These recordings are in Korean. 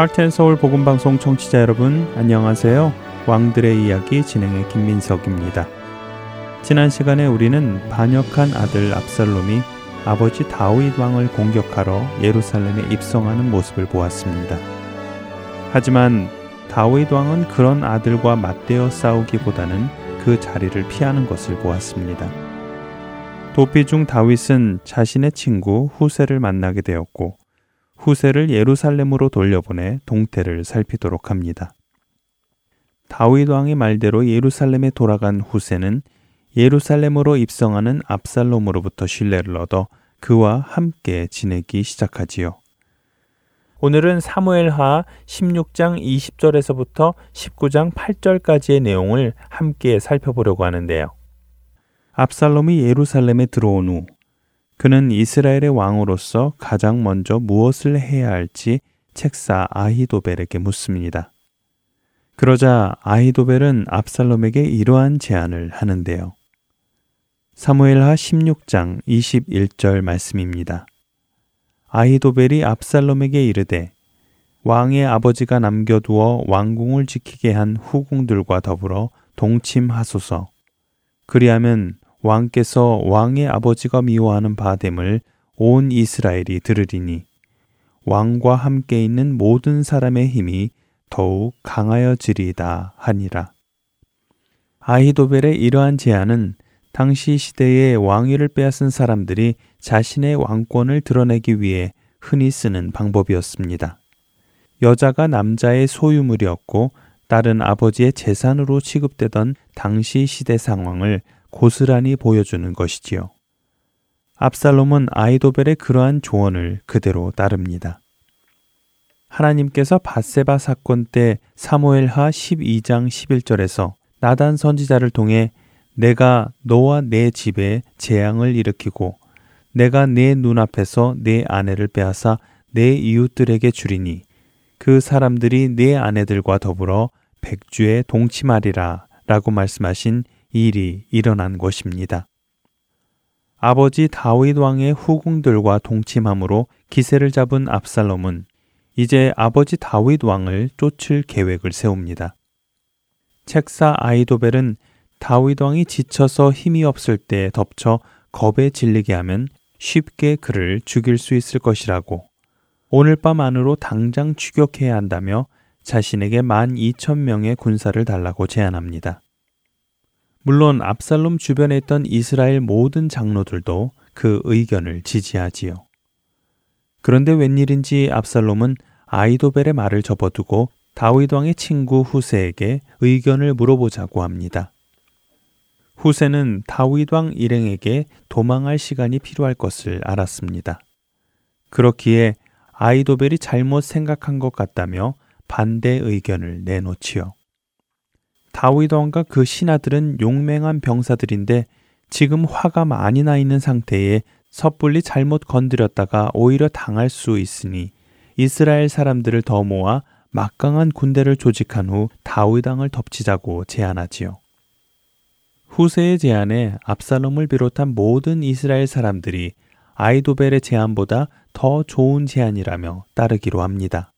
할텐 서울 복음 방송 청취자 여러분 안녕하세요. 왕들의 이야기 진행의 김민석입니다. 지난 시간에 우리는 반역한 아들 압살롬이 아버지 다윗 왕을 공격하러 예루살렘에 입성하는 모습을 보았습니다. 하지만 다윗 왕은 그런 아들과 맞대어 싸우기보다는 그 자리를 피하는 것을 보았습니다. 도피 중 다윗은 자신의 친구 후세를 만나게 되었고 후세를 예루살렘으로 돌려보내 동태를 살피도록 합니다. 다윗 왕의 말대로 예루살렘에 돌아간 후세는 예루살렘으로 입성하는 압살롬으로부터 신뢰를 얻어 그와 함께 지내기 시작하지요. 오늘은 사무엘하 16장 20절에서부터 19장 8절까지의 내용을 함께 살펴보려고 하는데요. 압살롬이 예루살렘에 들어온 후 그는 이스라엘의 왕으로서 가장 먼저 무엇을 해야 할지 책사 아히도벨에게 묻습니다. 그러자 아히도벨은 압살롬에게 이러한 제안을 하는데요. 사무엘하 16장 21절 말씀입니다. 아히도벨이 압살롬에게 이르되 왕의 아버지가 남겨두어 왕궁을 지키게 한 후궁들과 더불어 동침하소서. 그리하면 왕께서 왕의 아버지가 미워하는 바됨을 온 이스라엘이 들으리니 왕과 함께 있는 모든 사람의 힘이 더욱 강하여지리이다 하니라. 아히도벨의 이러한 제안은 당시 시대의 왕위를 빼앗은 사람들이 자신의 왕권을 드러내기 위해 흔히 쓰는 방법이었습니다. 여자가 남자의 소유물이었고 딸은 아버지의 재산으로 취급되던 당시 시대 상황을 고스란히 보여주는 것이지요. 압살롬은 아이도벨의 그러한 조언을 그대로 따릅니다. 하나님께서 바세바 사건 때 사무엘하 12장 11절에서 나단 선지자를 통해 내가 너와 내 집에 재앙을 일으키고 내가 내 눈앞에서 내 아내를 빼앗아 내 이웃들에게 주리니 그 사람들이 내 아내들과 더불어 백주에 동침하리라 라고 말씀하신 일이 일어난 것입니다. 아버지 다윗 왕의 후궁들과 동침함으로 기세를 잡은 압살롬은 이제 아버지 다윗 왕을 쫓을 계획을 세웁니다. 책사 아이도벨은 다윗 왕이 지쳐서 힘이 없을 때 덮쳐 겁에 질리게 하면 쉽게 그를 죽일 수 있을 것이라고 오늘 밤 안으로 당장 추격해야 한다며 자신에게 만 이천 명의 군사를 달라고 제안합니다. 물론 압살롬 주변에 있던 이스라엘 모든 장로들도 그 의견을 지지하지요. 그런데 웬일인지 압살롬은 아이도벨의 말을 접어두고 다윗 왕의 친구 후세에게 의견을 물어보자고 합니다. 후세는 다윗 왕 일행에게 도망할 시간이 필요할 것을 알았습니다. 그렇기에 아이도벨이 잘못 생각한 것 같다며 반대 의견을 내놓지요. 다윗 왕과 그 신하들은 용맹한 병사들인데 지금 화가 많이 나 있는 상태에 섣불리 잘못 건드렸다가 오히려 당할 수 있으니 이스라엘 사람들을 더 모아 막강한 군대를 조직한 후 다윗 왕을 덮치자고 제안하지요. 후세의 제안에 압살롬을 비롯한 모든 이스라엘 사람들이 아이도벨의 제안보다 더 좋은 제안이라며 따르기로 합니다.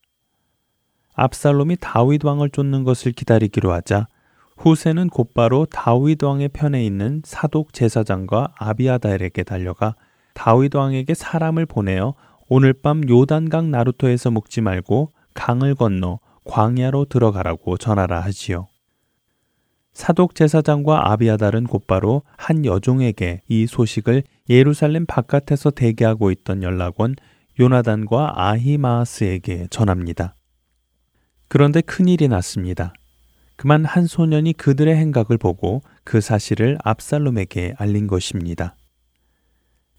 압살롬이 다윗 왕을 쫓는 것을 기다리기로 하자 후세는 곧바로 다윗 왕의 편에 있는 사독 제사장과 아비아달에게 달려가 다윗 왕에게 사람을 보내어 오늘 밤 요단강 나루토에서 묵지 말고 강을 건너 광야로 들어가라고 전하라 하지요. 사독 제사장과 아비아달은 곧바로 한 여종에게 이 소식을 예루살렘 바깥에서 대기하고 있던 연락원 요나단과 아히마스에게 전합니다. 그런데 큰일이 났습니다. 그만 한 소년이 그들의 행각을 보고 그 사실을 압살롬에게 알린 것입니다.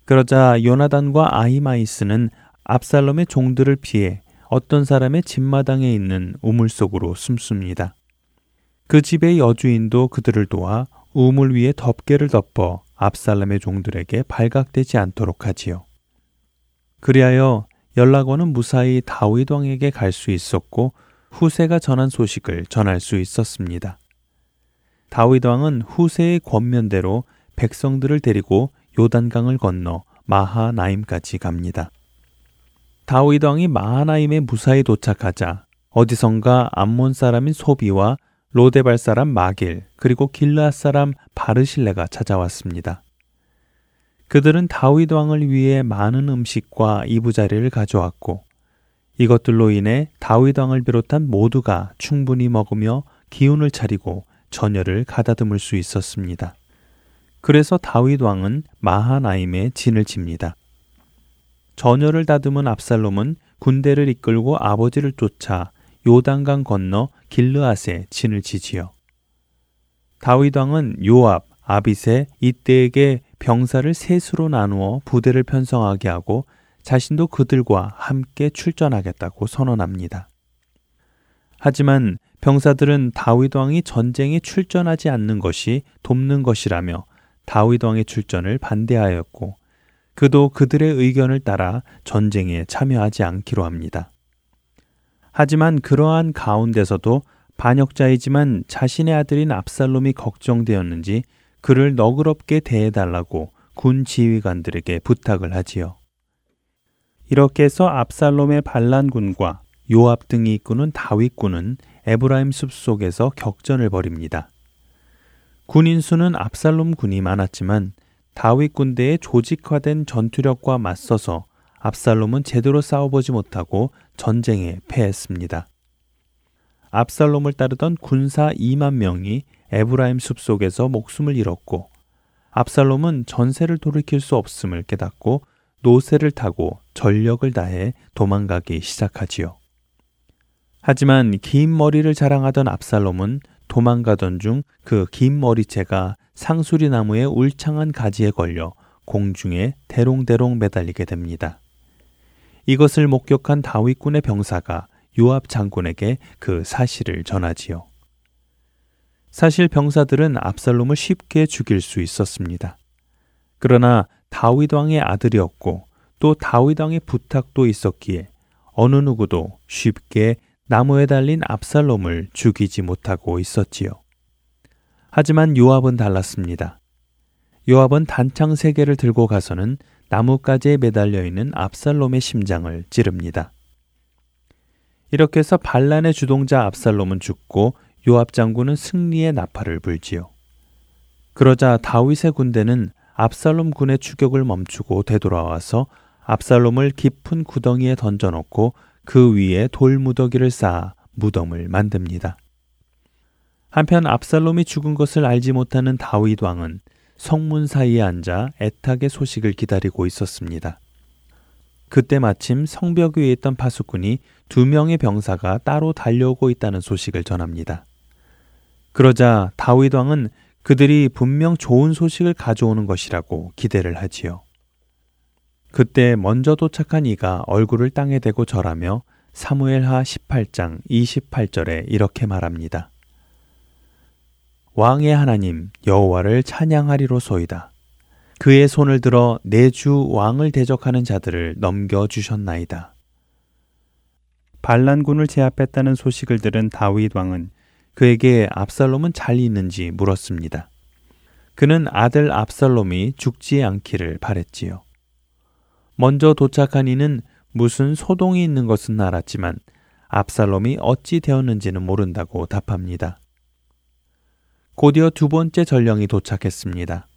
그러자 요나단과 아히마이스는 압살롬의 종들을 피해 어떤 사람의 집마당에 있는 우물 속으로 숨습니다. 그 집의 여주인도 그들을 도와 우물 위에 덮개를 덮어 압살롬의 종들에게 발각되지 않도록 하지요. 그리하여 연락원은 무사히 다윗 왕에게 갈 수 있었고 후세가 전한 소식을 전할 수 있었습니다. 다윗 왕은 후세의 권면대로 백성들을 데리고 요단강을 건너 마하나임까지 갑니다. 다윗 왕이 마하나임에 무사히 도착하자 어디선가 암몬 사람인 소비와 로데발 사람 마길 그리고 길라 사람 바르실레가 찾아왔습니다. 그들은 다윗 왕을 위해 많은 음식과 이부자리를 가져왔고 이것들로 인해 다윗 왕을 비롯한 모두가 충분히 먹으며 기운을 차리고 전열을 가다듬을 수 있었습니다. 그래서 다윗 왕은 마하나임에 진을 칩니다. 전열을 다듬은 압살롬은 군대를 이끌고 아버지를 쫓아 요단강 건너 길르앗에 진을 치지요. 다윗 왕은 요압, 아빗에 이때에게 병사를 셋으로 나누어 부대를 편성하게 하고 자신도 그들과 함께 출전하겠다고 선언합니다. 하지만 병사들은 다윗 왕이 전쟁에 출전하지 않는 것이 돕는 것이라며 다윗 왕의 출전을 반대하였고 그도 그들의 의견을 따라 전쟁에 참여하지 않기로 합니다. 하지만 그러한 가운데서도 반역자이지만 자신의 아들인 압살롬이 걱정되었는지 그를 너그럽게 대해달라고 군 지휘관들에게 부탁을 하지요. 이렇게 해서 압살롬의 반란군과 요압 등이 이끄는 다윗군은 에브라임 숲속에서 격전을 벌입니다. 군인 수는 압살롬 군이 많았지만 다윗 군대의 조직화된 전투력과 맞서서 압살롬은 제대로 싸워보지 못하고 전쟁에 패했습니다. 압살롬을 따르던 군사 2만 명이 에브라임 숲속에서 목숨을 잃었고 압살롬은 전세를 돌이킬 수 없음을 깨닫고 노새를 타고 전력을 다해 도망가기 시작하지요. 하지만 긴 머리를 자랑하던 압살롬은 도망가던 중 그 긴 머리채가 상수리 나무의 울창한 가지에 걸려 공중에 대롱대롱 매달리게 됩니다. 이것을 목격한 다윗군의 병사가 요압 장군에게 그 사실을 전하지요. 사실 병사들은 압살롬을 쉽게 죽일 수 있었습니다. 그러나 다윗 왕의 아들이었고 또 다윗 왕의 부탁도 있었기에 어느 누구도 쉽게 나무에 달린 압살롬을 죽이지 못하고 있었지요. 하지만 요압은 달랐습니다. 요압은 단창 세 개를 들고 가서는 나뭇가지에 매달려 있는 압살롬의 심장을 찌릅니다. 이렇게 해서 반란의 주동자 압살롬은 죽고 요압 장군은 승리의 나팔을 불지요. 그러자 다윗의 군대는 압살롬 군의 추격을 멈추고 되돌아와서 압살롬을 깊은 구덩이에 던져놓고 그 위에 돌무더기를 쌓아 무덤을 만듭니다. 한편 압살롬이 죽은 것을 알지 못하는 다윗 왕은 성문 사이에 앉아 애타게 소식을 기다리고 있었습니다. 그때 마침 성벽 위에 있던 파수꾼이 두 명의 병사가 따로 달려오고 있다는 소식을 전합니다. 그러자 다윗 왕은 그들이 분명 좋은 소식을 가져오는 것이라고 기대를 하지요. 그때 먼저 도착한 이가 얼굴을 땅에 대고 절하며 사무엘하 18장 28절에 이렇게 말합니다. 왕의 하나님 여호와를 찬양하리로소이다. 그의 손을 들어 내 주 왕을 대적하는 자들을 넘겨 주셨나이다. 반란군을 제압했다는 소식을 들은 다윗 왕은 그에게 압살롬은 잘 있는지 물었습니다. 그는 아들 압살롬이 죽지 않기를 바랬지요. 먼저 도착한 이는 무슨 소동이 있는 것은 알았지만 압살롬이 어찌 되었는지는 모른다고 답합니다. 곧이어 두 번째 전령이 도착했습니다.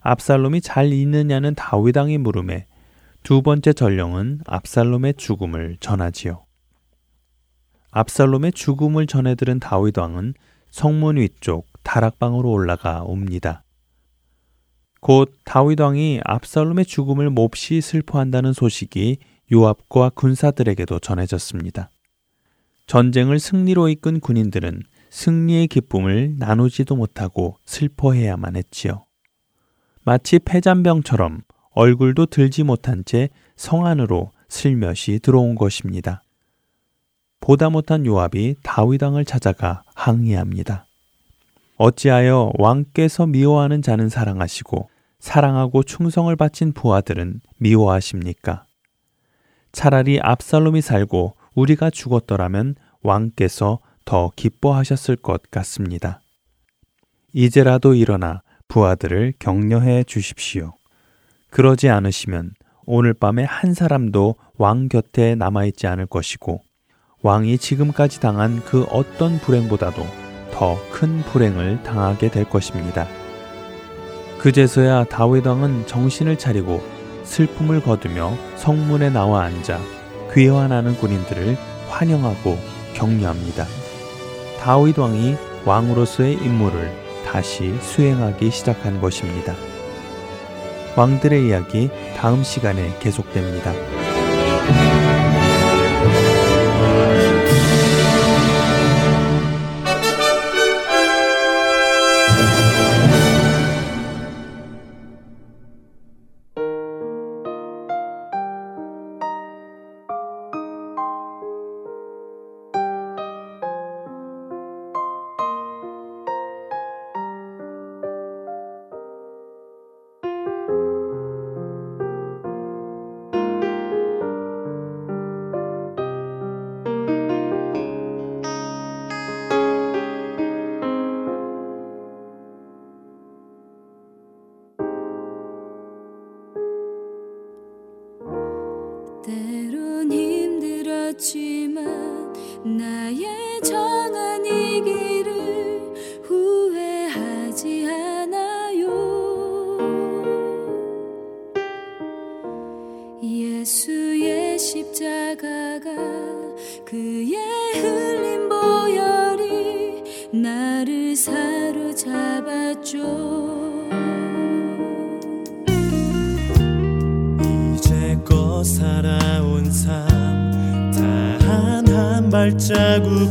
압살롬이 잘 있느냐는 다윗왕의 물음에 두 번째 전령은 압살롬의 죽음을 전하지요. 압살롬의 죽음을 전해들은 다윗왕은 성문 위쪽 다락방으로 올라가 옵니다. 곧 다윗 왕이 압살롬의 죽음을 몹시 슬퍼한다는 소식이 요압과 군사들에게도 전해졌습니다. 전쟁을 승리로 이끈 군인들은 승리의 기쁨을 나누지도 못하고 슬퍼해야만 했지요. 마치 폐잔병처럼 얼굴도 들지 못한 채 성 안으로 슬며시 들어온 것입니다. 보다 못한 요압이 다윗왕을 찾아가 항의합니다. 어찌하여 왕께서 미워하는 자는 사랑하시고 사랑하고 충성을 바친 부하들은 미워하십니까? 차라리 압살롬이 살고 우리가 죽었더라면 왕께서 더 기뻐하셨을 것 같습니다. 이제라도 일어나 부하들을 격려해 주십시오. 그러지 않으시면 오늘 밤에 한 사람도 왕 곁에 남아있지 않을 것이고 왕이 지금까지 당한 그 어떤 불행보다도 더 큰 불행을 당하게 될 것입니다. 그제서야 다윗 왕은 정신을 차리고 슬픔을 거두며 성문에 나와 앉아 귀환하는 군인들을 환영하고 격려합니다. 다윗 왕이 왕으로서의 임무를 다시 수행하기 시작한 것입니다. 왕들의 이야기 다음 시간에 계속됩니다. 하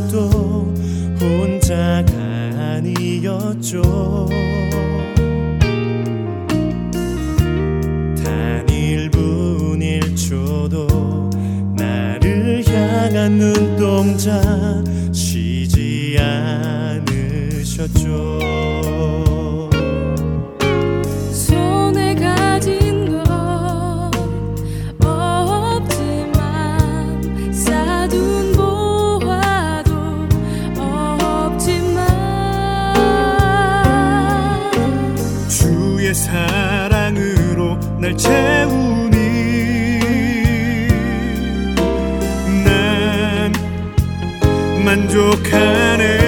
그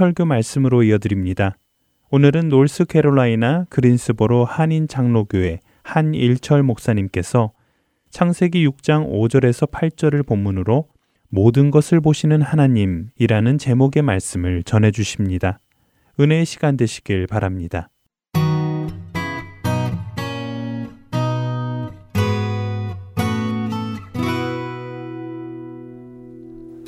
설교 말씀으로 이어드립니다. 오늘은 노스캐롤라이나 그린스보로 한인 장로교회 한일철 목사님께서 창세기 6장 5절에서 8절을 본문으로 모든 것을 보시는 하나님이라는 제목의 말씀을 전해 주십니다. 은혜의 시간 되시길 바랍니다.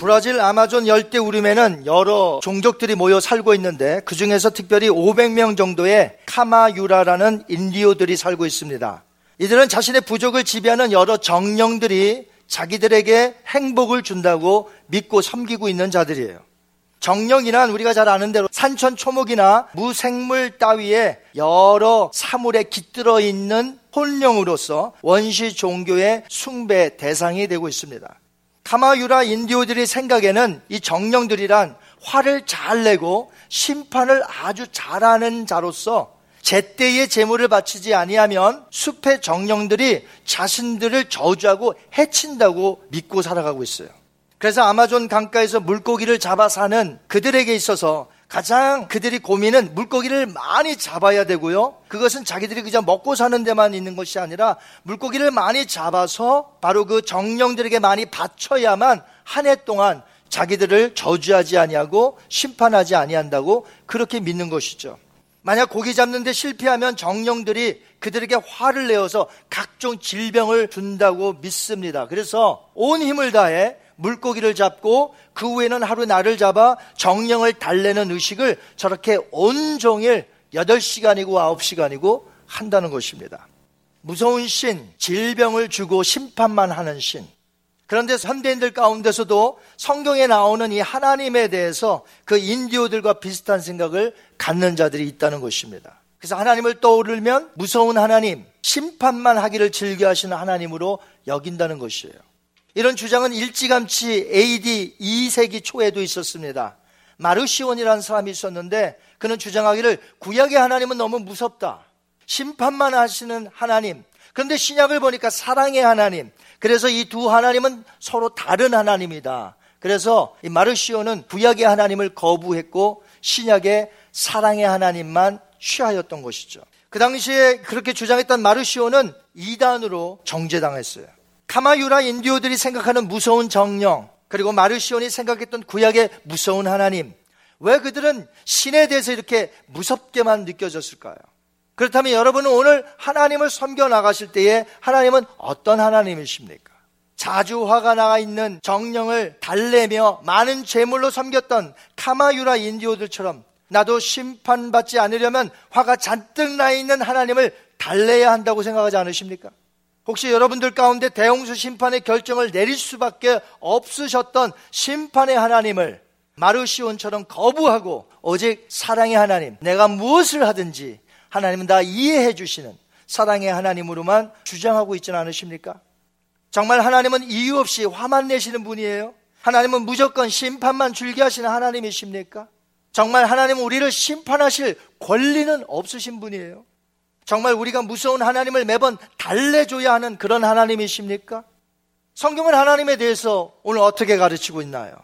브라질 아마존 열대 우림에는 여러 종족들이 모여 살고 있는데 그 중에서 특별히 500명 정도의 카마유라라는 인디오들이 살고 있습니다. 이들은 자신의 부족을 지배하는 여러 정령들이 자기들에게 행복을 준다고 믿고 섬기고 있는 자들이에요. 정령이란 우리가 잘 아는 대로 산천 초목이나 무생물 따위에 여러 사물에 깃들어 있는 혼령으로서 원시 종교의 숭배 대상이 되고 있습니다. 카마유라 인디오들의 생각에는 이 정령들이란 화를 잘 내고 심판을 아주 잘하는 자로서 제때의 재물을 바치지 아니하면 숲의 정령들이 자신들을 저주하고 해친다고 믿고 살아가고 있어요. 그래서 아마존 강가에서 물고기를 잡아 사는 그들에게 있어서 가장 그들이 고민은 물고기를 많이 잡아야 되고요. 그것은 자기들이 그냥 먹고 사는 데만 있는 것이 아니라 물고기를 많이 잡아서 바로 그 정령들에게 많이 바쳐야만 한 해 동안 자기들을 저주하지 아니하고 심판하지 아니한다고 그렇게 믿는 것이죠. 만약 고기 잡는데 실패하면 정령들이 그들에게 화를 내어서 각종 질병을 준다고 믿습니다. 그래서 온 힘을 다해 물고기를 잡고 그 후에는 하루 날을 잡아 정령을 달래는 의식을 저렇게 온종일 8시간이고 9시간이고 한다는 것입니다. 무서운 신, 질병을 주고 심판만 하는 신. 그런데 현대인들 가운데서도 성경에 나오는 이 하나님에 대해서 그 인디오들과 비슷한 생각을 갖는 자들이 있다는 것입니다. 그래서 하나님을 떠오르면 무서운 하나님, 심판만 하기를 즐겨 하시는 하나님으로 여긴다는 것이에요. 이런 주장은 일찌감치 AD 2세기 초에도 있었습니다. 마르시온이라는 사람이 있었는데 그는 주장하기를 구약의 하나님은 너무 무섭다. 심판만 하시는 하나님. 그런데 신약을 보니까 사랑의 하나님. 그래서 이 두 하나님은 서로 다른 하나님이다. 그래서 이 마르시오는 구약의 하나님을 거부했고 신약의 사랑의 하나님만 취하였던 것이죠. 그 당시에 그렇게 주장했던 마르시오는 이단으로 정죄당했어요. 카마유라 인디오들이 생각하는 무서운 정령, 그리고 마르시온이 생각했던 구약의 무서운 하나님. 왜 그들은 신에 대해서 이렇게 무섭게만 느껴졌을까요? 그렇다면 여러분은 오늘 하나님을 섬겨 나가실 때에 하나님은 어떤 하나님이십니까? 자주 화가 나가 있는 정령을 달래며 많은 재물로 섬겼던 카마유라 인디오들처럼 나도 심판받지 않으려면 화가 잔뜩 나 있는 하나님을 달래야 한다고 생각하지 않으십니까? 혹시 여러분들 가운데 대홍수 심판의 결정을 내릴 수밖에 없으셨던 심판의 하나님을 마르시온처럼 거부하고 오직 사랑의 하나님, 내가 무엇을 하든지 하나님은 다 이해해 주시는 사랑의 하나님으로만 주장하고 있지는 않으십니까? 정말 하나님은 이유 없이 화만 내시는 분이에요? 하나님은 무조건 심판만 줄게 하시는 하나님이십니까? 정말 하나님은 우리를 심판하실 권리는 없으신 분이에요? 정말 우리가 무서운 하나님을 매번 달래줘야 하는 그런 하나님이십니까? 성경은 하나님에 대해서 오늘 어떻게 가르치고 있나요?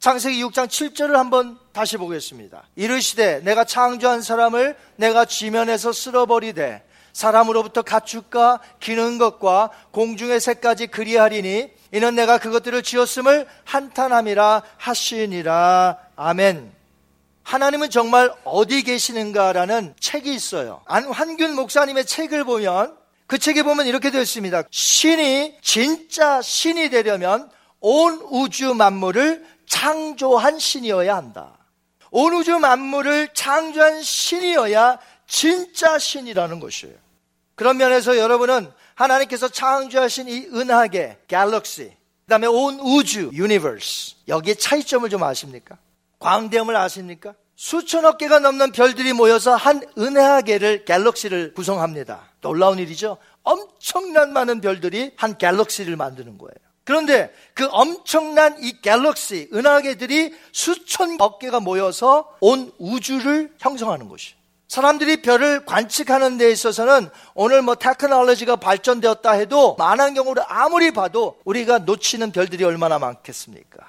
창세기 6장 7절을 한번 다시 보겠습니다. 이르시되 내가 창조한 사람을 내가 지면에서 쓸어버리되 사람으로부터 가축과 기는 것과 공중의 새까지 그리하리니 이는 내가 그것들을 지었음을 한탄함이라 하시니라. 아멘. 하나님은 정말 어디 계시는가라는 책이 있어요. 안환균 목사님의 책을 보면 그 책에 보면 이렇게 되어 있습니다. 신이 진짜 신이 되려면 온 우주 만물을 창조한 신이어야 한다. 온 우주 만물을 창조한 신이어야 진짜 신이라는 것이에요. 그런 면에서 여러분은 하나님께서 창조하신 이 은하계, galaxy, 그 다음에 온 우주, universe, 여기에 차이점을 좀 아십니까? 광대함을 아십니까? 수천억 개가 넘는 별들이 모여서 한 은하계를 galaxy를 구성합니다. 놀라운 일이죠. 엄청난 많은 별들이 한 galaxy를 만드는 거예요. 그런데 그 엄청난 이 갤럭시, 은하계들이 수천억 개가 모여서 온 우주를 형성하는 것이. 사람들이 별을 관측하는 데 있어서는 오늘 뭐 테크놀로지가 발전되었다 해도 많은 경우를 아무리 봐도 우리가 놓치는 별들이 얼마나 많겠습니까?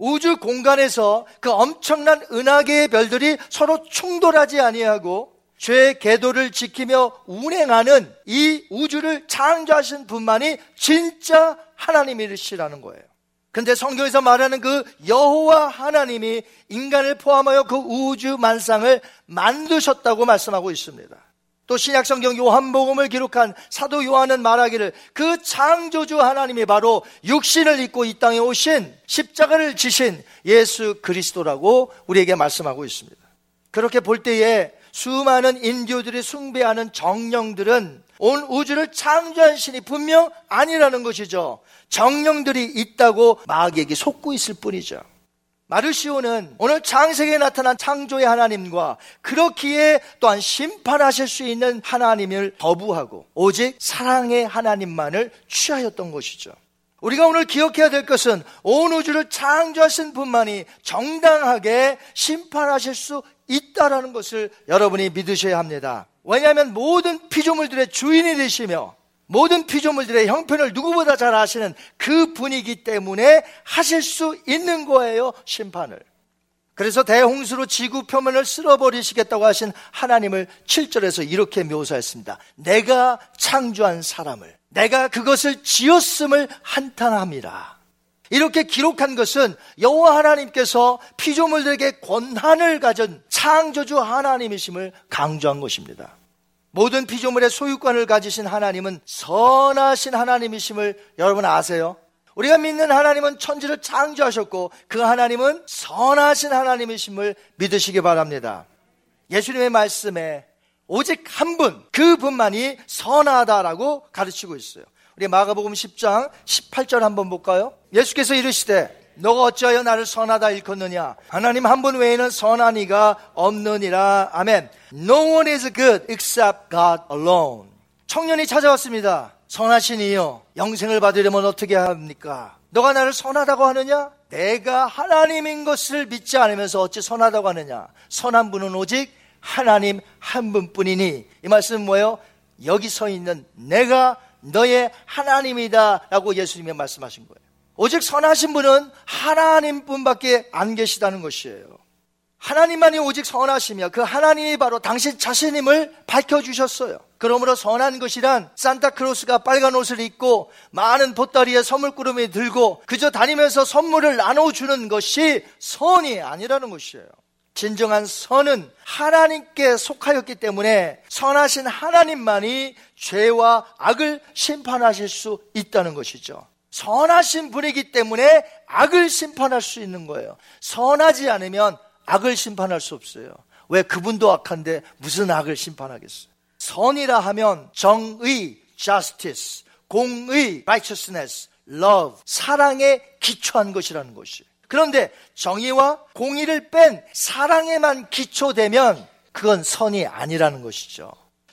우주 공간에서 그 엄청난 은하계의 별들이 서로 충돌하지 아니하고 죄의 궤도를 지키며 운행하는 이 우주를 창조하신 분만이 진짜 하나님이시라는 거예요. 근데 성경에서 말하는 그 여호와 하나님이 인간을 포함하여 그 우주 만상을 만드셨다고 말씀하고 있습니다. 또 신약성경 요한복음을 기록한 사도 요한은 말하기를 그 창조주 하나님이 바로 육신을 입고 이 땅에 오신 십자가를 지신 예수 그리스도라고 우리에게 말씀하고 있습니다. 그렇게 볼 때에 수많은 인디오들이 숭배하는 정령들은 온 우주를 창조한 신이 분명 아니라는 것이죠. 정령들이 있다고 마귀에게 속고 있을 뿐이죠. 마르시오는 오늘 창세기에 나타난 창조의 하나님과 그렇기에 또한 심판하실 수 있는 하나님을 거부하고 오직 사랑의 하나님만을 취하였던 것이죠. 우리가 오늘 기억해야 될 것은 온 우주를 창조하신 분만이 정당하게 심판하실 수 있다라는 것을 여러분이 믿으셔야 합니다. 왜냐하면 모든 피조물들의 주인이 되시며 모든 피조물들의 형편을 누구보다 잘 아시는 그 분이기 때문에 하실 수 있는 거예요, 심판을. 그래서 대홍수로 지구 표면을 쓸어버리시겠다고 하신 하나님을 7절에서 이렇게 묘사했습니다. 내가 창조한 사람을, 내가 그것을 지었음을 한탄합니다. 이렇게 기록한 것은 여호와 하나님께서 피조물들에게 권한을 가진 창조주 하나님이심을 강조한 것입니다. 모든 피조물의 소유권을 가지신 하나님은 선하신 하나님이심을 여러분 아세요? 우리가 믿는 하나님은 천지를 창조하셨고 그 하나님은 선하신 하나님이심을 믿으시기 바랍니다. 예수님의 말씀에 오직 한 분, 그 분만이 선하다라고 가르치고 있어요. 우리 마가복음 10장 18절 한번 볼까요? 예수께서 이르시되 너가 어찌하여 나를 선하다 일컫느냐? 하나님 한 분 외에는 선한 이가 없느니라. 아멘. No one is good except God alone. 청년이 찾아왔습니다. 선하신 이요. 영생을 받으려면 어떻게 합니까? 너가 나를 선하다고 하느냐? 내가 하나님인 것을 믿지 않으면서 어찌 선하다고 하느냐? 선한 분은 오직 하나님 한 분뿐이니 이 말씀은 뭐예요? 여기 서 있는 내가 너의 하나님이다 라고 예수님이 말씀하신 거예요. 오직 선하신 분은 하나님뿐밖에 안 계시다는 것이에요. 하나님만이 오직 선하시며 그 하나님이 바로 당신 자신임을 밝혀주셨어요. 그러므로 선한 것이란 산타크로스가 빨간 옷을 입고 많은 보따리에 선물구름이 들고 그저 다니면서 선물을 나눠주는 것이 선이 아니라는 것이에요. 진정한 선은 하나님께 속하였기 때문에 선하신 하나님만이 죄와 악을 심판하실 수 있다는 것이죠. 선하신 분이기 때문에 악을 심판할 수 있는 거예요. 선하지 않으면 악을 심판할 수 없어요. 왜 그분도 악한데 무슨 악을 심판하겠어요? 선이라 하면 정의, justice, 공의, righteousness, love, 사랑에 기초한 것이라는 것이에요. 그런데 정의와 공의를 뺀 사랑에만 기초되면 그건 선이 아니라는 것이죠.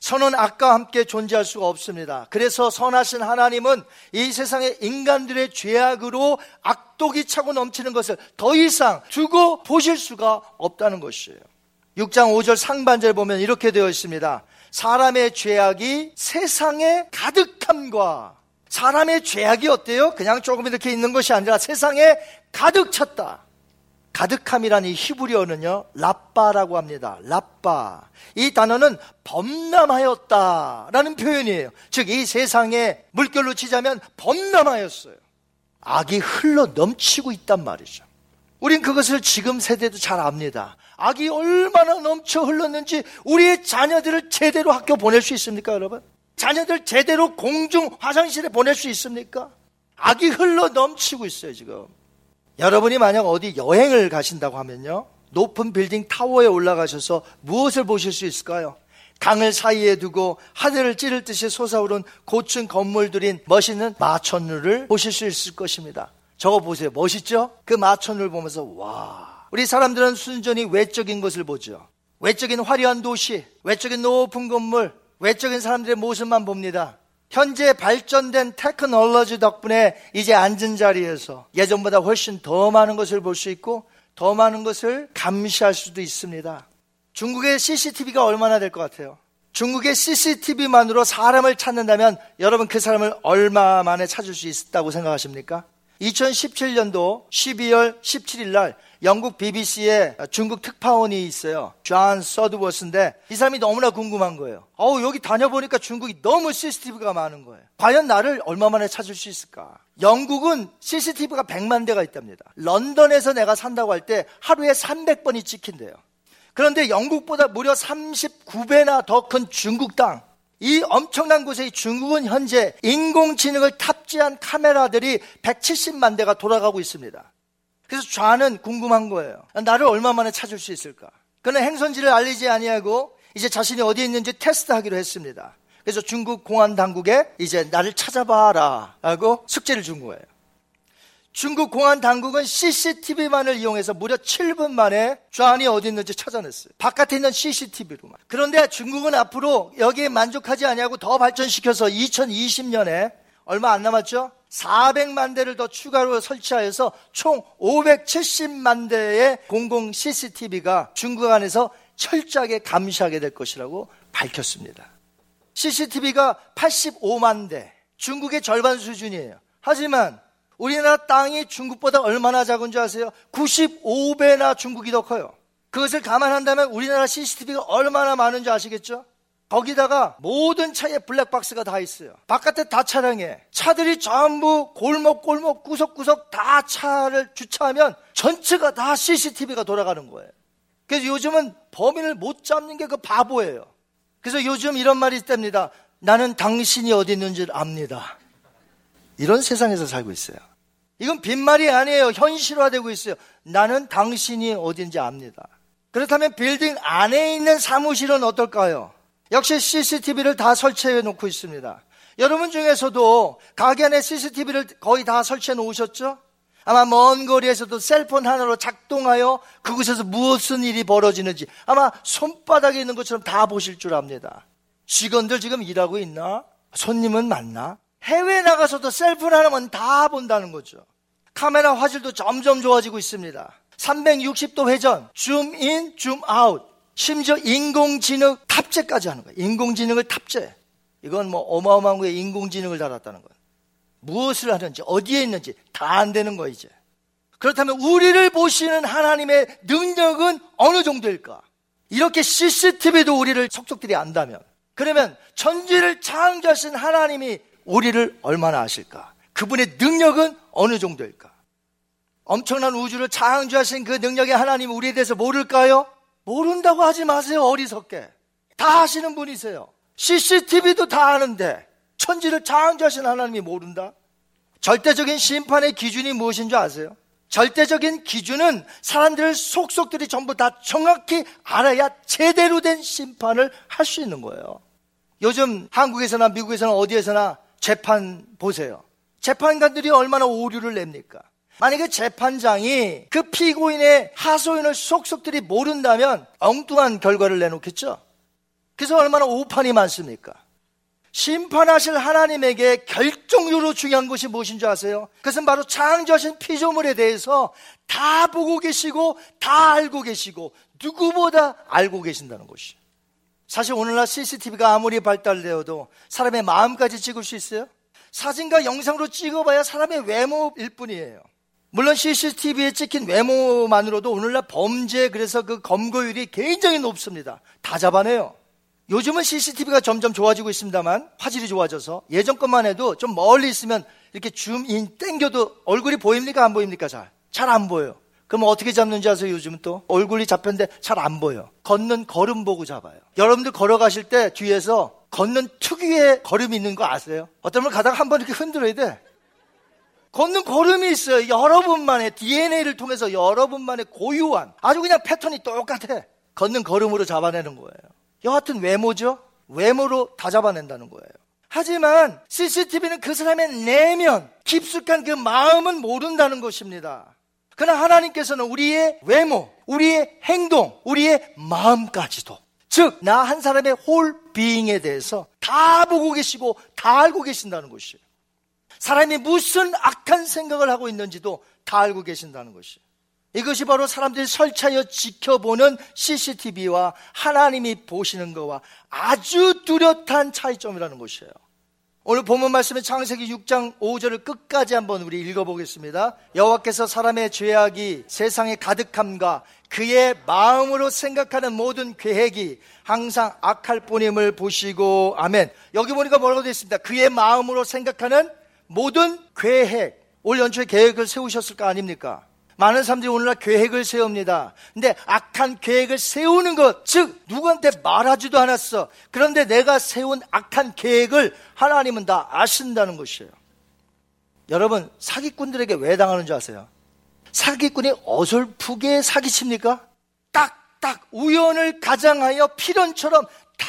선은 악과 함께 존재할 수가 없습니다. 그래서 선하신 하나님은 이 세상의 인간들의 죄악으로 악독이 차고 넘치는 것을 더 이상 두고 보실 수가 없다는 것이에요. 6장 5절 상반절 보면 이렇게 되어 있습니다. 사람의 죄악이 세상에 가득함과 사람의 죄악이 어때요? 그냥 조금 이렇게 있는 것이 아니라 세상에 가득 찼다. 가득함이란 이 히브리어는요, 라빠라고 합니다. 라빠. 이 단어는 범람하였다라는 표현이에요. 즉, 이 세상에 물결로 치자면 범람하였어요. 악이 흘러 넘치고 있단 말이죠. 우린 그것을 지금 세대도 잘 압니다. 악이 얼마나 넘쳐 흘렀는지 우리의 자녀들을 제대로 학교 보낼 수 있습니까, 여러분? 자녀들 제대로 공중 화장실에 보낼 수 있습니까? 악이 흘러 넘치고 있어요, 지금. 여러분이 만약 어디 여행을 가신다고 하면요. 높은 빌딩 타워에 올라가셔서 무엇을 보실 수 있을까요? 강을 사이에 두고 하늘을 찌를 듯이 솟아오른 고층 건물들인 멋있는 마천루를 보실 수 있을 것입니다. 저거 보세요. 멋있죠? 그 마천루를 보면서 와 우리 사람들은 순전히 외적인 것을 보죠. 외적인 화려한 도시, 외적인 높은 건물, 외적인 사람들의 모습만 봅니다. 현재 발전된 테크놀로지 덕분에 이제 앉은 자리에서 예전보다 훨씬 더 많은 것을 볼 수 있고 더 많은 것을 감시할 수도 있습니다. 중국의 CCTV가 얼마나 될 것 같아요? 중국의 CCTV만으로 사람을 찾는다면 여러분 그 사람을 얼마 만에 찾을 수 있다고 생각하십니까? 2017년도 12월 17일 날 영국 BBC에 중국 특파원이 있어요. 존 서드워스인데 이 사람이 너무나 궁금한 거예요. 어우, 여기 다녀보니까 중국이 너무 CCTV가 많은 거예요. 과연 나를 얼마 만에 찾을 수 있을까? 영국은 CCTV가 100만 대가 있답니다. 런던에서 내가 산다고 할 때 하루에 300번이 찍힌대요. 그런데 영국보다 무려 39배나 더 큰 중국 땅. 이 엄청난 곳에 중국은 현재 인공지능을 탑재한 카메라들이 170만 대가 돌아가고 있습니다. 그래서 좌는 궁금한 거예요. 나를 얼마 만에 찾을 수 있을까? 그는 행선지를 알리지 아니하고 이제 자신이 어디에 있는지 테스트하기로 했습니다. 그래서 중국 공안 당국에 이제 나를 찾아봐라 라고 숙제를 준 거예요. 중국 공안 당국은 CCTV만을 이용해서 무려 7분 만에 좌안이 어디 있는지 찾아냈어요. 바깥에 있는 CCTV로만. 그런데 중국은 앞으로 여기에 만족하지 아니하고 더 발전시켜서 2020년에 얼마 안 남았죠? 400만 대를 더 추가로 설치하여서 총 570만 대의 공공 CCTV가 중국 안에서 철저하게 감시하게 될 것이라고 밝혔습니다. CCTV가 85만 대, 중국의 절반 수준이에요. 하지만 우리나라 땅이 중국보다 얼마나 작은 줄 아세요? 95배나 중국이 더 커요. 그것을 감안한다면 우리나라 CCTV가 얼마나 많은지 아시겠죠? 거기다가 모든 차에 블랙박스가 다 있어요. 바깥에 다 차량에 차들이 전부 골목골목 구석구석 다 차를 주차하면 전체가 다 CCTV가 돌아가는 거예요. 그래서 요즘은 범인을 못 잡는 게 그 바보예요. 그래서 요즘 이런 말이 있답니다. 나는 당신이 어디 있는지 압니다. 이런 세상에서 살고 있어요. 이건 빈말이 아니에요. 현실화되고 있어요. 나는 당신이 어딘지 압니다. 그렇다면 빌딩 안에 있는 사무실은 어떨까요? 역시 CCTV를 다 설치해 놓고 있습니다. 여러분 중에서도 가게 안에 CCTV를 거의 다 설치해 놓으셨죠? 아마 먼 거리에서도 셀폰 하나로 작동하여 그곳에서 무슨 일이 벌어지는지 아마 손바닥에 있는 것처럼 다 보실 줄 압니다. 직원들 지금 일하고 있나? 손님은 많나? 해외 나가서도 셀폰 하나만 다 본다는 거죠. 카메라 화질도 점점 좋아지고 있습니다. 360도 회전, zoom in, zoom out. 심지어 인공지능 탑재까지 하는 거예요. 인공지능을 탑재. 이건 뭐 어마어마한 거에 인공지능을 달았다는 거예요. 무엇을 하는지, 어디에 있는지 다 안다는 거 이제. 그렇다면 우리를 보시는 하나님의 능력은 어느 정도일까? 이렇게 CCTV도 우리를 속속들이 안다면, 그러면 천지를 창조하신 하나님이 우리를 얼마나 아실까? 그분의 능력은 어느 정도일까? 엄청난 우주를 창조하신 그 능력의 하나님 우리에 대해서 모를까요? 모른다고 하지 마세요, 어리석게. 다 아시는 분이세요. CCTV도 다 아는데, 천지를 창조하신 하나님이 모른다? 절대적인 심판의 기준이 무엇인 줄 아세요? 절대적인 기준은 사람들을 속속들이 전부 다 정확히 알아야 제대로 된 심판을 할 수 있는 거예요. 요즘 한국에서나 미국에서나 어디에서나 재판 보세요. 재판관들이 얼마나 오류를 냅니까? 만약에 재판장이 그 피고인의 하소연을 속속들이 모른다면 엉뚱한 결과를 내놓겠죠? 그래서 얼마나 오판이 많습니까? 심판하실 하나님에게 결정적으로 중요한 것이 무엇인 줄 아세요? 그것은 바로 창조하신 피조물에 대해서 다 보고 계시고 다 알고 계시고 누구보다 알고 계신다는 것이. 사실 오늘날 CCTV가 아무리 발달되어도 사람의 마음까지 찍을 수 있어요? 사진과 영상으로 찍어봐야 사람의 외모일 뿐이에요. 물론 CCTV에 찍힌 외모만으로도 오늘날 범죄 그래서 그 검거율이 굉장히 높습니다. 다 잡아내요. 요즘은 CCTV가 점점 좋아지고 있습니다만 화질이 좋아져서 예전 것만 해도 좀 멀리 있으면 이렇게 줌인 땡겨도 얼굴이 보입니까 안 보입니까 잘? 잘 안 보여요. 그럼 어떻게 잡는지 아세요? 요즘은 또 얼굴이 잡혔는데 잘 안 보여. 걷는 걸음 보고 잡아요. 여러분들 걸어가실 때 뒤에서 걷는 특유의 걸음이 있는 거 아세요? 어떤 분 가다가 한 번 이렇게 흔들어야 돼. 걷는 걸음이 있어요. 여러분만의 DNA를 통해서 여러분만의 고유한 아주 그냥 패턴이 똑같아. 걷는 걸음으로 잡아내는 거예요. 여하튼 외모죠? 외모로 다 잡아낸다는 거예요. 하지만 CCTV는 그 사람의 내면, 깊숙한 그 마음은 모른다는 것입니다. 그러나 하나님께서는 우리의 외모, 우리의 행동, 우리의 마음까지도 즉, 나 한 사람의 홀 비잉에 대해서 다 보고 계시고 다 알고 계신다는 것이에요. 사람이 무슨 악한 생각을 하고 있는지도 다 알고 계신다는 것이에요. 이것이 바로 사람들이 설치하여 지켜보는 CCTV와 하나님이 보시는 것과 아주 뚜렷한 차이점이라는 것이에요. 오늘 본문 말씀의 창세기 6장 5절을 끝까지 한번 우리 읽어보겠습니다. 여호와께서 사람의 죄악이 세상에 가득함과 그의 마음으로 생각하는 모든 계획이 항상 악할 뿐임을 보시고 아멘. 여기 보니까 뭐라고 되어 있습니다. 그의 마음으로 생각하는 모든 계획. 올 연초에 계획을 세우셨을 거 아닙니까? 많은 사람들이 오늘날 계획을 세웁니다. 근데 악한 계획을 세우는 것, 즉, 누구한테 말하지도 않았어. 그런데 내가 세운 악한 계획을 하나님은 다 아신다는 것이에요. 여러분, 사기꾼들에게 왜 당하는 줄 아세요? 사기꾼이 어설프게 사기칩니까? 딱딱 우연을 가장하여 필연처럼 다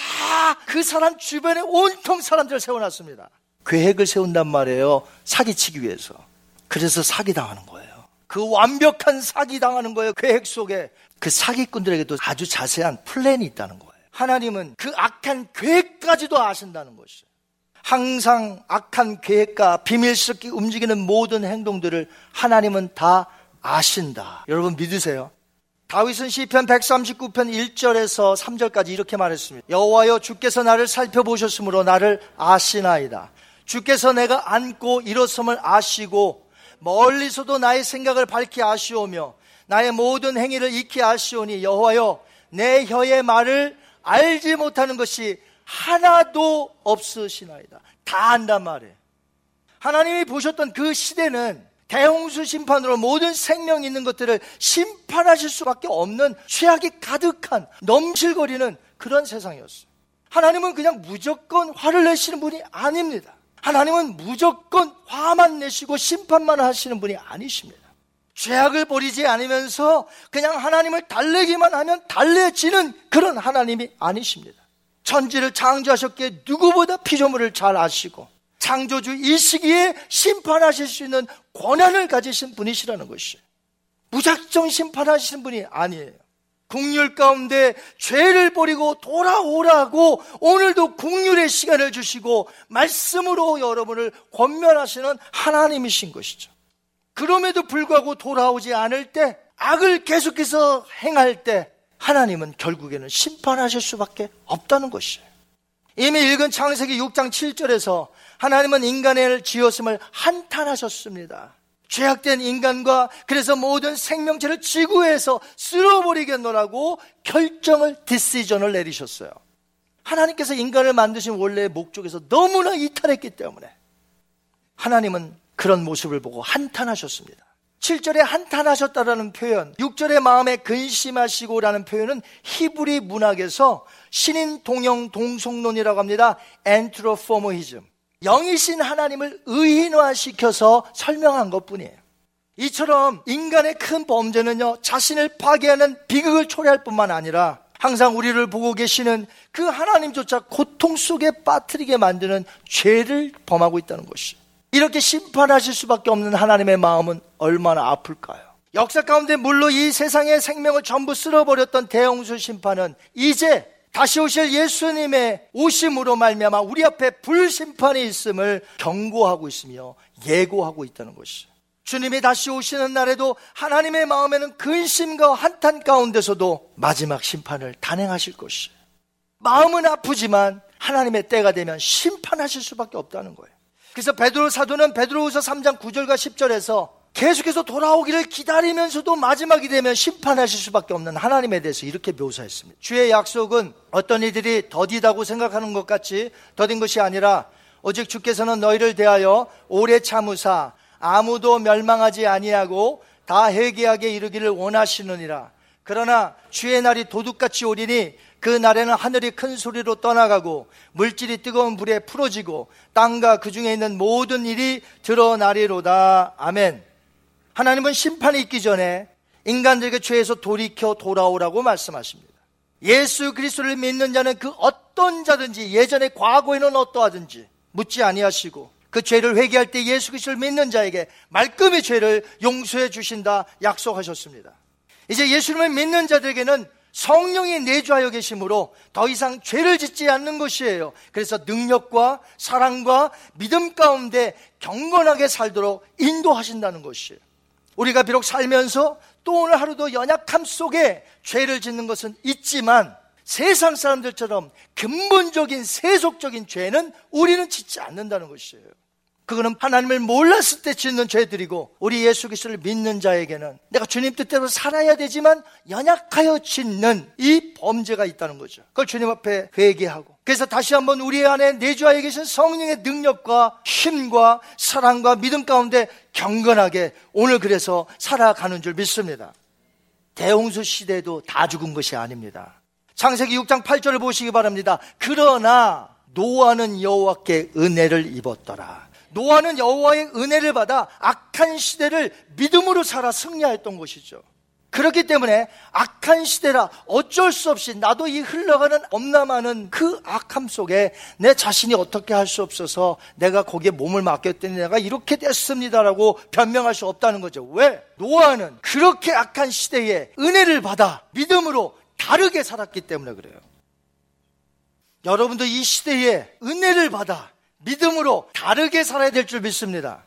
그 사람 주변에 온통 사람들을 세워놨습니다. 계획을 세운단 말이에요. 사기치기 위해서. 그래서 사기당하는 거예요. 그 완벽한 사기당하는 거예요. 계획 속에. 그 사기꾼들에게도 아주 자세한 플랜이 있다는 거예요. 하나님은 그 악한 계획까지도 아신다는 것이에요. 항상 악한 계획과 비밀스럽게 움직이는 모든 행동들을 하나님은 다 아신다. 여러분 믿으세요? 다윗은 시편 139편 1절에서 3절까지 이렇게 말했습니다. 여호와여 주께서 나를 살펴보셨으므로 나를 아시나이다. 주께서 내가 앉고 일어섬을 아시고 멀리서도 나의 생각을 밝히 아시오며 나의 모든 행위를 익히 아시오니 여호와여 내 혀의 말을 알지 못하는 것이 하나도 없으시나이다. 다 안단 말이에요. 하나님이 보셨던 그 시대는 대홍수 심판으로 모든 생명 있는 것들을 심판하실 수밖에 없는 죄악이 가득한 넘실거리는 그런 세상이었어요. 하나님은 그냥 무조건 화를 내시는 분이 아닙니다. 하나님은 무조건 화만 내시고 심판만 하시는 분이 아니십니다. 죄악을 버리지 않으면서 그냥 하나님을 달래기만 하면 달래지는 그런 하나님이 아니십니다. 천지를 창조하셨기에 누구보다 피조물을 잘 아시고 창조주 이 시기에 심판하실 수 있는 권한을 가지신 분이시라는 것이에요. 무작정 심판하시는 분이 아니에요. 국률 가운데 죄를 버리고 돌아오라고 오늘도 국률의 시간을 주시고 말씀으로 여러분을 권면하시는 하나님이신 것이죠. 그럼에도 불구하고 돌아오지 않을 때 악을 계속해서 행할 때 하나님은 결국에는 심판하실 수밖에 없다는 것이에요. 이미 읽은 창세기 6장 7절에서 하나님은 인간을 지었음을 한탄하셨습니다. 죄악된 인간과 그래서 모든 생명체를 지구에서 쓸어버리겠노라고 결정을 디시전을 내리셨어요. 하나님께서 인간을 만드신 원래의 목적에서 너무나 이탈했기 때문에 하나님은 그런 모습을 보고 한탄하셨습니다. 7절에 한탄하셨다라는 표현, 6절에 마음에 근심하시고라는 표현은 히브리 문학에서 신인 동영 동성론이라고 합니다. 엔트로포모이즘. 영이신 하나님을 의인화시켜서 설명한 것 뿐이에요. 이처럼 인간의 큰 범죄는요, 자신을 파괴하는 비극을 초래할 뿐만 아니라 항상 우리를 보고 계시는 그 하나님조차 고통 속에 빠뜨리게 만드는 죄를 범하고 있다는 것이에요. 이렇게 심판하실 수밖에 없는 하나님의 마음은 얼마나 아플까요? 역사 가운데 물로 이 세상의 생명을 전부 쓸어버렸던 대홍수 심판은 이제 다시 오실 예수님의 오심으로 말미암아 우리 앞에 불심판이 있음을 경고하고 있으며 예고하고 있다는 것이죠. 주님이 다시 오시는 날에도 하나님의 마음에는 근심과 한탄 가운데서도 마지막 심판을 단행하실 것이에요. 마음은 아프지만 하나님의 때가 되면 심판하실 수밖에 없다는 거예요. 그래서 베드로 사도는 베드로후서 3장 9절과 10절에서 계속해서 돌아오기를 기다리면서도 마지막이 되면 심판하실 수밖에 없는 하나님에 대해서 이렇게 묘사했습니다. 주의 약속은 어떤 이들이 더디다고 생각하는 것 같이 더딘 것이 아니라 오직 주께서는 너희를 대하여 오래 참으사 아무도 멸망하지 아니하고 다 회개하게 이르기를 원하시느니라. 그러나 주의 날이 도둑같이 오리니 그 날에는 하늘이 큰 소리로 떠나가고 물질이 뜨거운 불에 풀어지고 땅과 그 중에 있는 모든 일이 드러나리로다. 아멘. 하나님은 심판이 있기 전에 인간들에게 죄에서 돌이켜 돌아오라고 말씀하십니다. 예수 그리스도를 믿는 자는 그 어떤 자든지 예전에 과거에는 어떠하든지 묻지 아니하시고 그 죄를 회개할 때 예수 그리스도를 믿는 자에게 말끔히 죄를 용서해 주신다 약속하셨습니다. 이제 예수님을 믿는 자들에게는 성령이 내주하여 계심으로 더 이상 죄를 짓지 않는 것이에요. 그래서 능력과 사랑과 믿음 가운데 경건하게 살도록 인도하신다는 것이에요. 우리가 비록 살면서 또 오늘 하루도 연약함 속에 죄를 짓는 것은 있지만 세상 사람들처럼 근본적인 세속적인 죄는 우리는 짓지 않는다는 것이에요. 그거는 하나님을 몰랐을 때 짓는 죄들이고 우리 예수 그리스도를 믿는 자에게는 내가 주님 뜻대로 살아야 되지만 연약하여 짓는 이 범죄가 있다는 거죠. 그걸 주님 앞에 회개하고 그래서 다시 한번 우리 안에 내주하여 계신 성령의 능력과 힘과 사랑과 믿음 가운데 경건하게 오늘 그래서 살아가는 줄 믿습니다. 대홍수 시대도 다 죽은 것이 아닙니다. 창세기 6장 8절을 보시기 바랍니다. 그러나 노아는 여호와께 은혜를 입었더라. 노아는 여호와의 은혜를 받아 악한 시대를 믿음으로 살아 승리했던 것이죠. 그렇기 때문에 악한 시대라 어쩔 수 없이 나도 이 흘러가는 엄남하는 그 악함 속에 내 자신이 어떻게 할 수 없어서 내가 거기에 몸을 맡겼더니 내가 이렇게 됐습니다라고 변명할 수 없다는 거죠. 왜? 노아는 그렇게 악한 시대에 은혜를 받아 믿음으로 다르게 살았기 때문에 그래요. 여러분도 이 시대에 은혜를 받아 믿음으로 다르게 살아야 될 줄 믿습니다.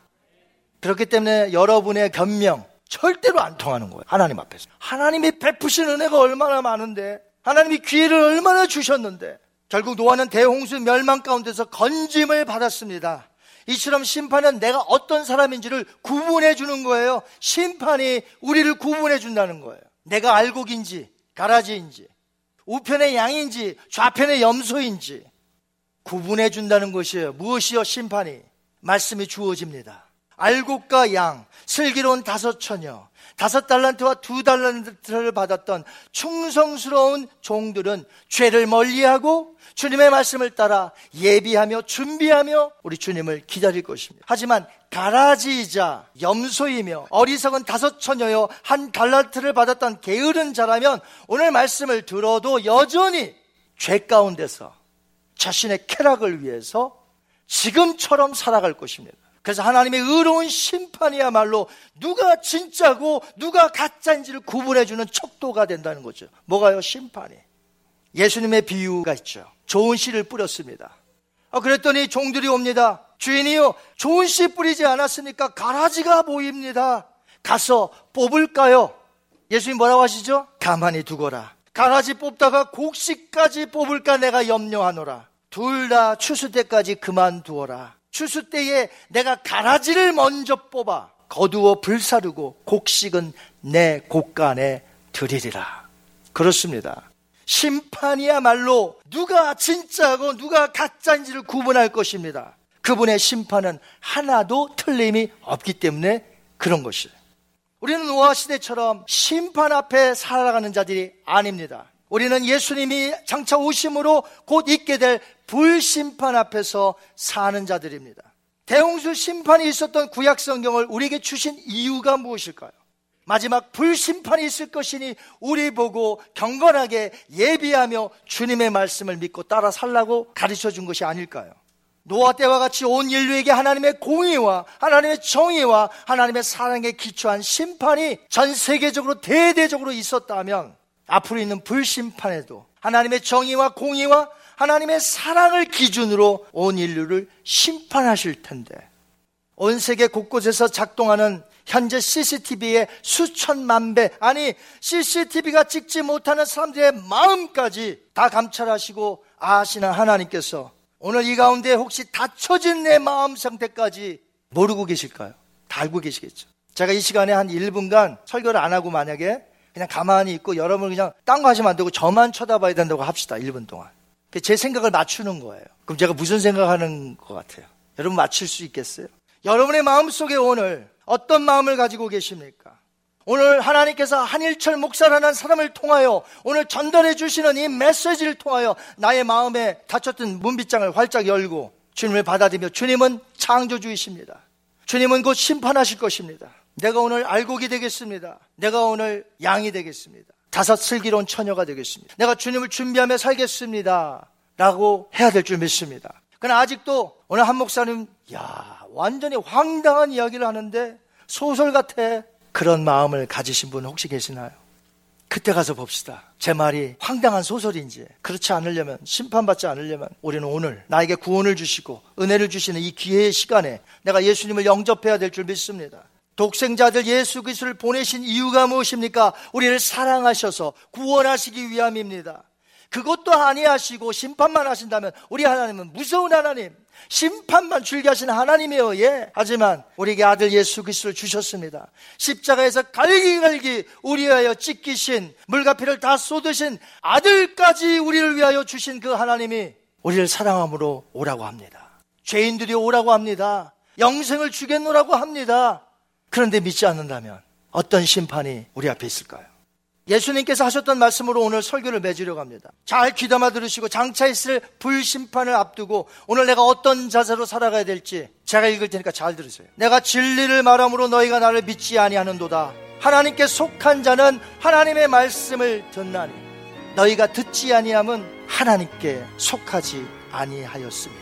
그렇기 때문에 여러분의 변명 절대로 안 통하는 거예요. 하나님 앞에서. 하나님이 베푸신 은혜가 얼마나 많은데, 하나님이 기회를 얼마나 주셨는데, 결국 노아는 대홍수 멸망 가운데서 건짐을 받았습니다. 이처럼 심판은 내가 어떤 사람인지를 구분해 주는 거예요. 심판이 우리를 구분해 준다는 거예요. 내가 알곡인지, 가라지인지, 우편의 양인지, 좌편의 염소인지, 구분해 준다는 것이에요. 무엇이요? 심판이. 말씀이 주어집니다. 알곡과 양, 슬기로운 다섯 처녀, 다섯 달란트와 두 달란트를 받았던 충성스러운 종들은 죄를 멀리하고 주님의 말씀을 따라 예비하며 준비하며 우리 주님을 기다릴 것입니다. 하지만 가라지이자 염소이며 어리석은 다섯 처녀여 한 달란트를 받았던 게으른 자라면 오늘 말씀을 들어도 여전히 죄 가운데서 자신의 쾌락을 위해서 지금처럼 살아갈 것입니다. 그래서 하나님의 의로운 심판이야말로 누가 진짜고 누가 가짜인지를 구분해주는 척도가 된다는 거죠. 뭐가요? 심판이. 예수님의 비유가 있죠. 좋은 씨를 뿌렸습니다. 아, 그랬더니 종들이 옵니다. 주인이요, 좋은 씨 뿌리지 않았으니까 가라지가 보입니다. 가서 뽑을까요? 예수님 뭐라고 하시죠? 가만히 두거라. 가라지 뽑다가 곡식까지 뽑을까 내가 염려하노라. 둘 다 추수 때까지 그만두어라. 추수 때에 내가 가라지를 먼저 뽑아 거두어 불사르고 곡식은 내 곡간에 드리리라. 그렇습니다. 심판이야말로 누가 진짜고 누가 가짜인지를 구분할 것입니다. 그분의 심판은 하나도 틀림이 없기 때문에 그런 것이에요. 우리는 노아 시대처럼 심판 앞에 살아가는 자들이 아닙니다. 우리는 예수님이 장차 오심으로 곧 있게 될 불심판 앞에서 사는 자들입니다. 대홍수 심판이 있었던 구약 성경을 우리에게 주신 이유가 무엇일까요? 마지막 불심판이 있을 것이니 우리 보고 경건하게 예비하며 주님의 말씀을 믿고 따라 살라고 가르쳐 준 것이 아닐까요? 노아 때와 같이 온 인류에게 하나님의 공의와 하나님의 정의와 하나님의 사랑에 기초한 심판이 전 세계적으로 대대적으로 있었다면 앞으로 있는 불심판에도 하나님의 정의와 공의와 하나님의 사랑을 기준으로 온 인류를 심판하실 텐데 온 세계 곳곳에서 작동하는 현재 CCTV의 수천만 배, 아니, CCTV가 찍지 못하는 사람들의 마음까지 다 감찰하시고 아시는 하나님께서 오늘 이 가운데 혹시 닫혀진 내 마음 상태까지 모르고 계실까요? 다 알고 계시겠죠. 제가 이 시간에 한 1분간 설교를 안 하고 만약에 그냥 가만히 있고 여러분 그냥 딴 거 하시면 안 되고 저만 쳐다봐야 된다고 합시다. 1분 동안. 제 생각을 맞추는 거예요. 그럼 제가 무슨 생각하는 것 같아요? 여러분 맞출 수 있겠어요? 여러분의 마음속에 오늘 어떤 마음을 가지고 계십니까? 오늘 하나님께서 한일철 목사라는 사람을 통하여 오늘 전달해 주시는 이 메시지를 통하여 나의 마음에 닫혔던 문빗장을 활짝 열고 주님을 받아들이며 주님은 창조주이십니다. 주님은 곧 심판하실 것입니다. 내가 오늘 알곡이 되겠습니다. 내가 오늘 양이 되겠습니다. 다섯 슬기로운 처녀가 되겠습니다. 내가 주님을 준비하며 살겠습니다. 라고 해야 될 줄 믿습니다. 그러나 아직도 오늘 한 목사님, 야, 완전히 황당한 이야기를 하는데 소설 같아. 그런 마음을 가지신 분 혹시 계시나요? 그때 가서 봅시다. 제 말이 황당한 소설인지 그렇지 않으려면 심판받지 않으려면 우리는 오늘 나에게 구원을 주시고 은혜를 주시는 이 기회의 시간에 내가 예수님을 영접해야 될 줄 믿습니다. 독생자들 예수 그리스도를 보내신 이유가 무엇입니까? 우리를 사랑하셔서 구원하시기 위함입니다. 그것도 아니하시고 심판만 하신다면 우리 하나님은 무서운 하나님, 심판만 줄게 하신 하나님이에요. 예. 하지만 우리에게 아들 예수 그리스도를 주셨습니다. 십자가에서 갈기갈기 우리 위하여 찢기신 물과 피를 다 쏟으신 아들까지 우리를 위하여 주신 그 하나님이 우리를 사랑함으로 오라고 합니다. 죄인들이 오라고 합니다. 영생을 주겠노라고 합니다. 그런데 믿지 않는다면 어떤 심판이 우리 앞에 있을까요? 예수님께서 하셨던 말씀으로 오늘 설교를 맺으려고 합니다. 잘 귀담아 들으시고 장차 있을 불심판을 앞두고 오늘 내가 어떤 자세로 살아가야 될지 제가 읽을 테니까 잘 들으세요. 내가 진리를 말함으로 너희가 나를 믿지 아니하는도다. 하나님께 속한 자는 하나님의 말씀을 듣나니 너희가 듣지 아니함은 하나님께 속하지 아니하였습니다.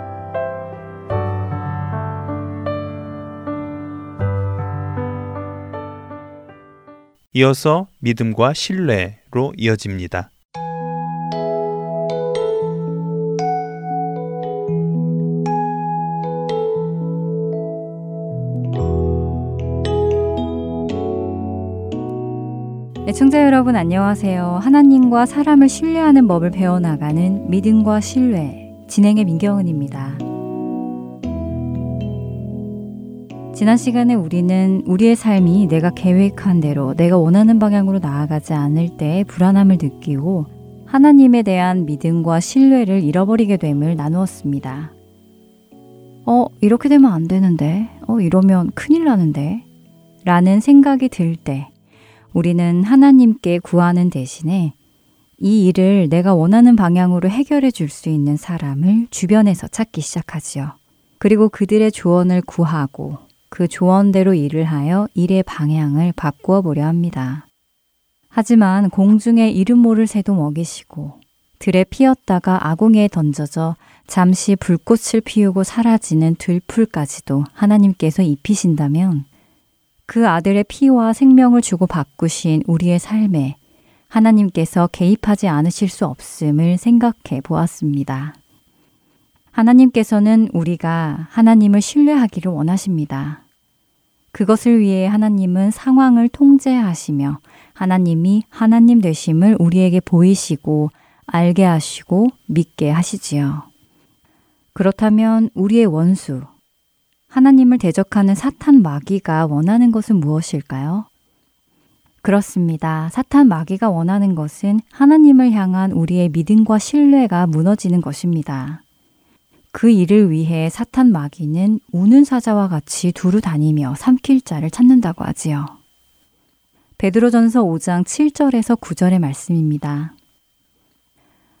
이어서 믿음과 신뢰로 이어집니다. 애청자 여러분 안녕하세요. 하나님과 사람을 신뢰하는 법을 배워나가는 믿음과 신뢰 진행의 민경은입니다. 지난 시간에 우리는 우리의 삶이 내가 계획한 대로 내가 원하는 방향으로 나아가지 않을 때 불안함을 느끼고 하나님에 대한 믿음과 신뢰를 잃어버리게 됨을 나누었습니다. 어, 이렇게 되면 안 되는데, 어, 이러면 큰일 나는데, 라는 생각이 들 때 우리는 하나님께 구하는 대신에 이 일을 내가 원하는 방향으로 해결해 줄 수 있는 사람을 주변에서 찾기 시작하지요. 그리고 그들의 조언을 구하고 그 조언대로 일을 하여 일의 방향을 바꾸어 보려 합니다. 하지만 공중에 이름 모를 새도 먹이시고 들에 피었다가 아궁이에 던져져 잠시 불꽃을 피우고 사라지는 들풀까지도 하나님께서 입히신다면 그 아들의 피와 생명을 주고 바꾸신 우리의 삶에 하나님께서 개입하지 않으실 수 없음을 생각해 보았습니다. 하나님께서는 우리가 하나님을 신뢰하기를 원하십니다. 그것을 위해 하나님은 상황을 통제하시며 하나님이 하나님 되심을 우리에게 보이시고 알게 하시고 믿게 하시지요. 그렇다면 우리의 원수, 하나님을 대적하는 사탄 마귀가 원하는 것은 무엇일까요? 그렇습니다. 사탄 마귀가 원하는 것은 하나님을 향한 우리의 믿음과 신뢰가 무너지는 것입니다. 그 일을 위해 사탄 마귀는 우는 사자와 같이 두루 다니며 삼킬 자를 찾는다고 하지요. 베드로전서 5장 7절에서 9절의 말씀입니다.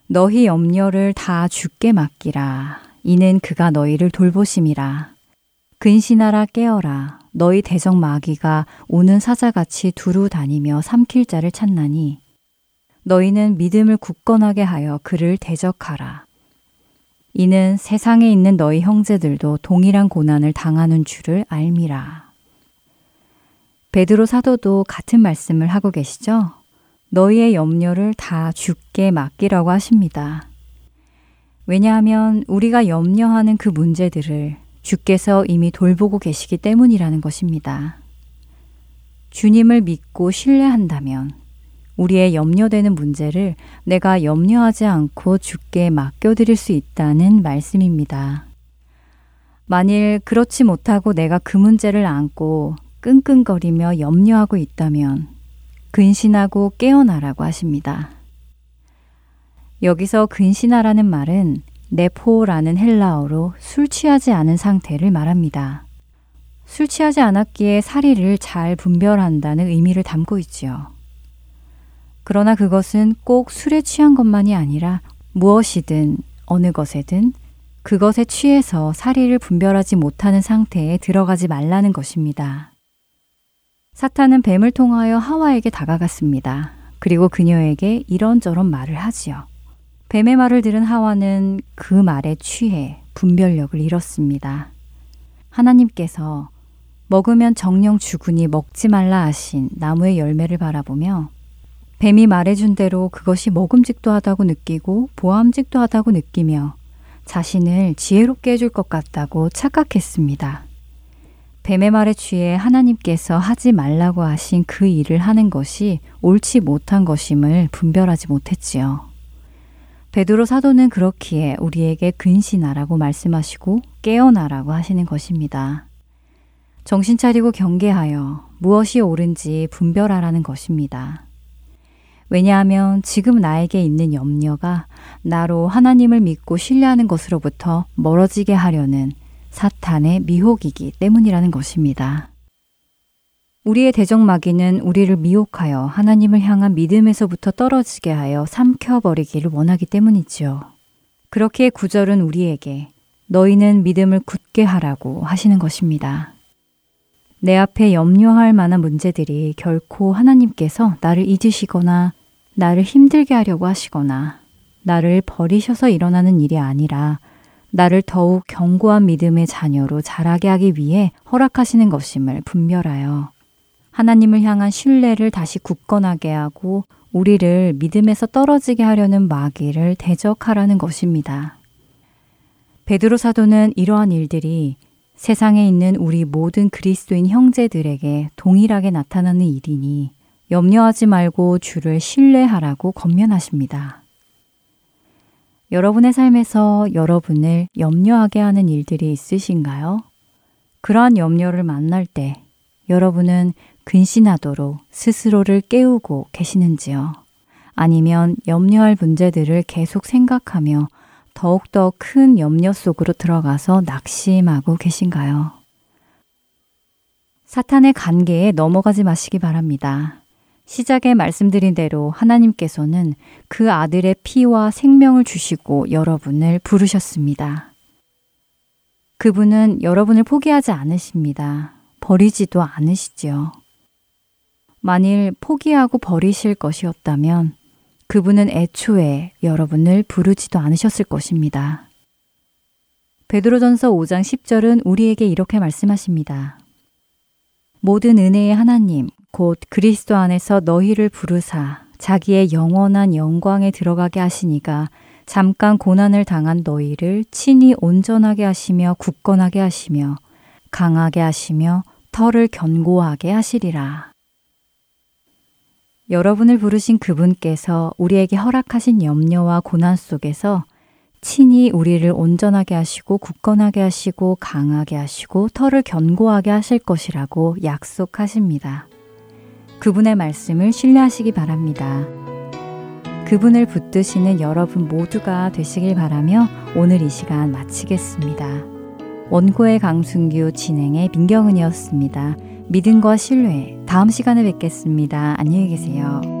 너희 염려를 다 주께 맡기라. 이는 그가 너희를 돌보심이라. 근신하라 깨어라 너희 대적 마귀가 오는 사자같이 두루 다니며 삼킬 자를 찾나니 너희는 믿음을 굳건하게 하여 그를 대적하라. 이는 세상에 있는 너희 형제들도 동일한 고난을 당하는 줄을 알미라. 베드로 사도도 같은 말씀을 하고 계시죠? 너희의 염려를 다 죽게 맡기라고 하십니다. 왜냐하면 우리가 염려하는 그 문제들을 주께서 이미 돌보고 계시기 때문이라는 것입니다. 주님을 믿고 신뢰한다면 우리의 염려되는 문제를 내가 염려하지 않고 주께 맡겨드릴 수 있다는 말씀입니다. 만일 그렇지 못하고 내가 그 문제를 안고 끙끙거리며 염려하고 있다면 근신하고 깨어나라고 하십니다. 여기서 근신하라는 말은 네포라는 헬라어로 술 취하지 않은 상태를 말합니다. 술 취하지 않았기에 사리를 잘 분별한다는 의미를 담고 있지요. 그러나 그것은 꼭 술에 취한 것만이 아니라 무엇이든 어느 것에든 그것에 취해서 사리를 분별하지 못하는 상태에 들어가지 말라는 것입니다. 사탄은 뱀을 통하여 하와에게 다가갔습니다. 그리고 그녀에게 이런저런 말을 하지요. 뱀의 말을 들은 하와는 그 말에 취해 분별력을 잃었습니다. 하나님께서 먹으면 정령 죽으니 먹지 말라 하신 나무의 열매를 바라보며 뱀이 말해준 대로 그것이 먹음직도 하다고 느끼고 보암직도 하다고 느끼며 자신을 지혜롭게 해줄 것 같다고 착각했습니다. 뱀의 말에 취해 하나님께서 하지 말라고 하신 그 일을 하는 것이 옳지 못한 것임을 분별하지 못했지요. 베드로 사도는 그렇기에 우리에게 근신하라고 말씀하시고 깨어나라고 하시는 것입니다. 정신 차리고 경계하여 무엇이 옳은지 분별하라는 것입니다. 왜냐하면 지금 나에게 있는 염려가 나로 하나님을 믿고 신뢰하는 것으로부터 멀어지게 하려는 사탄의 미혹이기 때문이라는 것입니다. 우리의 대적마귀는 우리를 미혹하여 하나님을 향한 믿음에서부터 떨어지게 하여 삼켜버리기를 원하기 때문이지요. 그렇게 구절은 우리에게 너희는 믿음을 굳게 하라고 하시는 것입니다. 내 앞에 염려할 만한 문제들이 결코 하나님께서 나를 잊으시거나 나를 힘들게 하려고 하시거나 나를 버리셔서 일어나는 일이 아니라 나를 더욱 견고한 믿음의 자녀로 자라게 하기 위해 허락하시는 것임을 분별하여 하나님을 향한 신뢰를 다시 굳건하게 하고 우리를 믿음에서 떨어지게 하려는 마귀를 대적하라는 것입니다. 베드로 사도는 이러한 일들이 세상에 있는 우리 모든 그리스도인 형제들에게 동일하게 나타나는 일이니 염려하지 말고 주를 신뢰하라고 권면하십니다. 여러분의 삶에서 여러분을 염려하게 하는 일들이 있으신가요? 그러한 염려를 만날 때 여러분은 근신하도록 스스로를 깨우고 계시는지요? 아니면 염려할 문제들을 계속 생각하며 더욱더 큰 염려 속으로 들어가서 낙심하고 계신가요? 사탄의 관계에 넘어가지 마시기 바랍니다. 시작에 말씀드린 대로 하나님께서는 그 아들의 피와 생명을 주시고 여러분을 부르셨습니다. 그분은 여러분을 포기하지 않으십니다. 버리지도 않으시지요. 만일 포기하고 버리실 것이었다면 그분은 애초에 여러분을 부르지도 않으셨을 것입니다. 베드로전서 5장 10절은 우리에게 이렇게 말씀하십니다. 모든 은혜의 하나님 곧 그리스도 안에서 너희를 부르사 자기의 영원한 영광에 들어가게 하시니가 잠깐 고난을 당한 너희를 친히 온전하게 하시며 굳건하게 하시며 강하게 하시며 털을 견고하게 하시리라. 여러분을 부르신 그분께서 우리에게 허락하신 염려와 고난 속에서 친히 우리를 온전하게 하시고 굳건하게 하시고 강하게 하시고 털을 견고하게 하실 것이라고 약속하십니다. 그분의 말씀을 신뢰하시기 바랍니다. 그분을 붙드시는 여러분 모두가 되시길 바라며 오늘 이 시간 마치겠습니다. 원고의 강순규 진행의 민경은이었습니다. 믿음과 신뢰. 다음 시간에 뵙겠습니다. 안녕히 계세요.